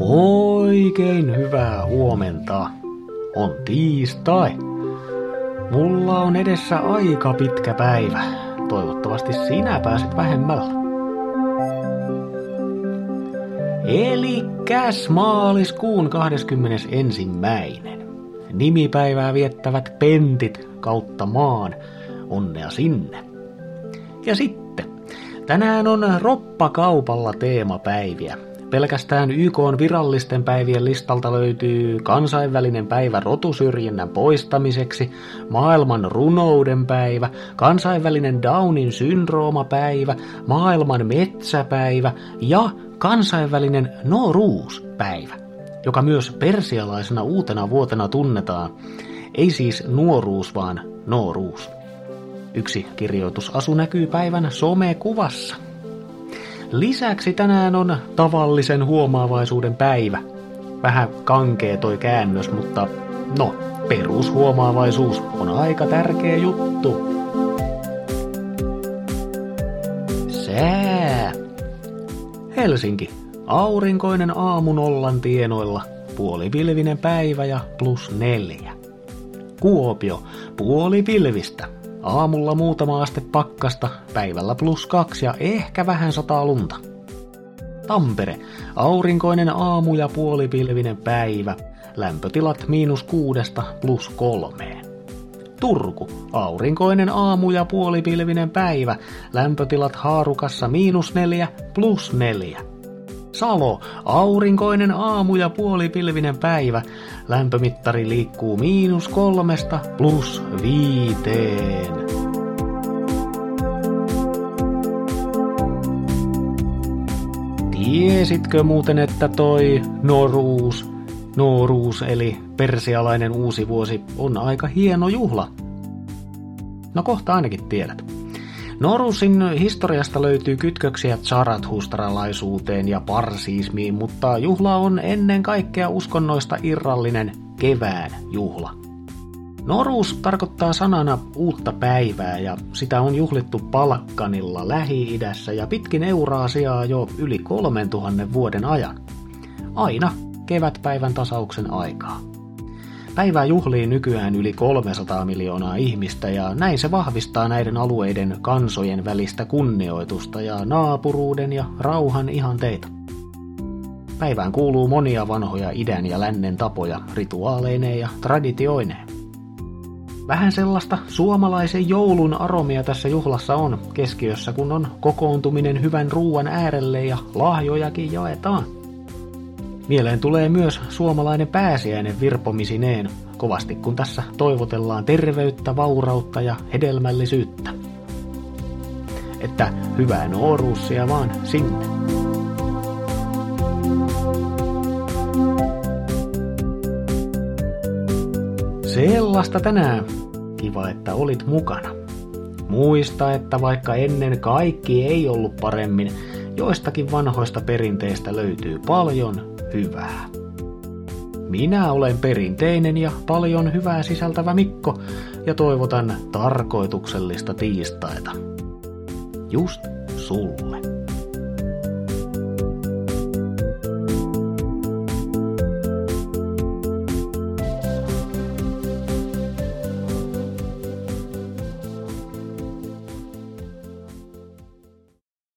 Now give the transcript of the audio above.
Oikein hyvää huomenta. On tiistai. Mulla on edessä aika pitkä päivä. Toivottavasti sinä pääset vähemmällä. Eli maaliskuun 21. Nimipäivää viettävät pentit kautta maan. Onnea sinne. Ja sitten, tänään on roppakaupalla teemapäiviä. Pelkästään YK on virallisten päivien listalta löytyy kansainvälinen päivä rotusyrjinnän poistamiseksi, maailman runouden päivä, kansainvälinen Downin syndroomapäivä, maailman metsäpäivä ja kansainvälinen Noruuspäivä, joka myös persialaisena uutena vuotena tunnetaan. Ei siis nuoruus, vaan Noruus. Yksi kirjoitusasu näkyy päivän somekuvassa. Lisäksi tänään on tavallisen huomaavaisuuden päivä. Vähän kankee toi käännös, mutta no, perushuomaavaisuus on aika tärkeä juttu. Sää. Helsinki. Aurinkoinen aamu nollan tienoilla. Puolipilvinen päivä ja plus neljä. Kuopio. Puolipilvistä. Aamulla muutama aste pakkasta, päivällä plus kaksi ja ehkä vähän sataa lunta. Tampere, aurinkoinen aamu ja puolipilvinen päivä, lämpötilat miinus kuudesta plus kolmeen. Turku, aurinkoinen aamu ja puolipilvinen päivä, lämpötilat haarukassa miinus neljä plus neljä. Salo, aurinkoinen aamu ja puolipilvinen päivä. Lämpömittari liikkuu miinus kolmesta plus viiteen. Tiesitkö muuten, että toi Noruus, Noruus eli persialainen uusi vuosi on aika hieno juhla? No kohta ainakin tiedät. Norusin historiasta löytyy kytköksiä tsarathustralaisuuteen ja parsiismiin, mutta juhla on ennen kaikkea uskonnoista irrallinen kevään juhla. Noruus tarkoittaa sanana uutta päivää ja sitä on juhlittu Palkkanilla Lähi-idässä ja pitkin Euraasiaa jo yli 3000 vuoden ajan. Aina kevätpäivän tasauksen aikaa. Päivää juhlii nykyään yli 300 miljoonaa ihmistä ja näin se vahvistaa näiden alueiden kansojen välistä kunnioitusta ja naapuruuden ja rauhan ihanteita. Päivään kuuluu monia vanhoja idän ja lännen tapoja rituaaleineen ja traditioineen. Vähän sellaista suomalaisen joulun aromia tässä juhlassa on keskiössä, kun on kokoontuminen hyvän ruuan äärelle ja lahjojakin jaetaan. Mieleen tulee myös suomalainen pääsiäinen virpomisineen, kovasti kun tässä toivotellaan terveyttä, vaurautta ja hedelmällisyyttä. Että hyvää nuoruussia vaan sinne. Sellaista tänään. Kiva, että olit mukana. Muista, että vaikka ennen kaikki ei ollut paremmin, joistakin vanhoista perinteistä löytyy paljon hyvää. Minä olen perinteinen ja paljon hyvää sisältävä Mikko ja toivotan tarkoituksellista tiistaita. Just sulle.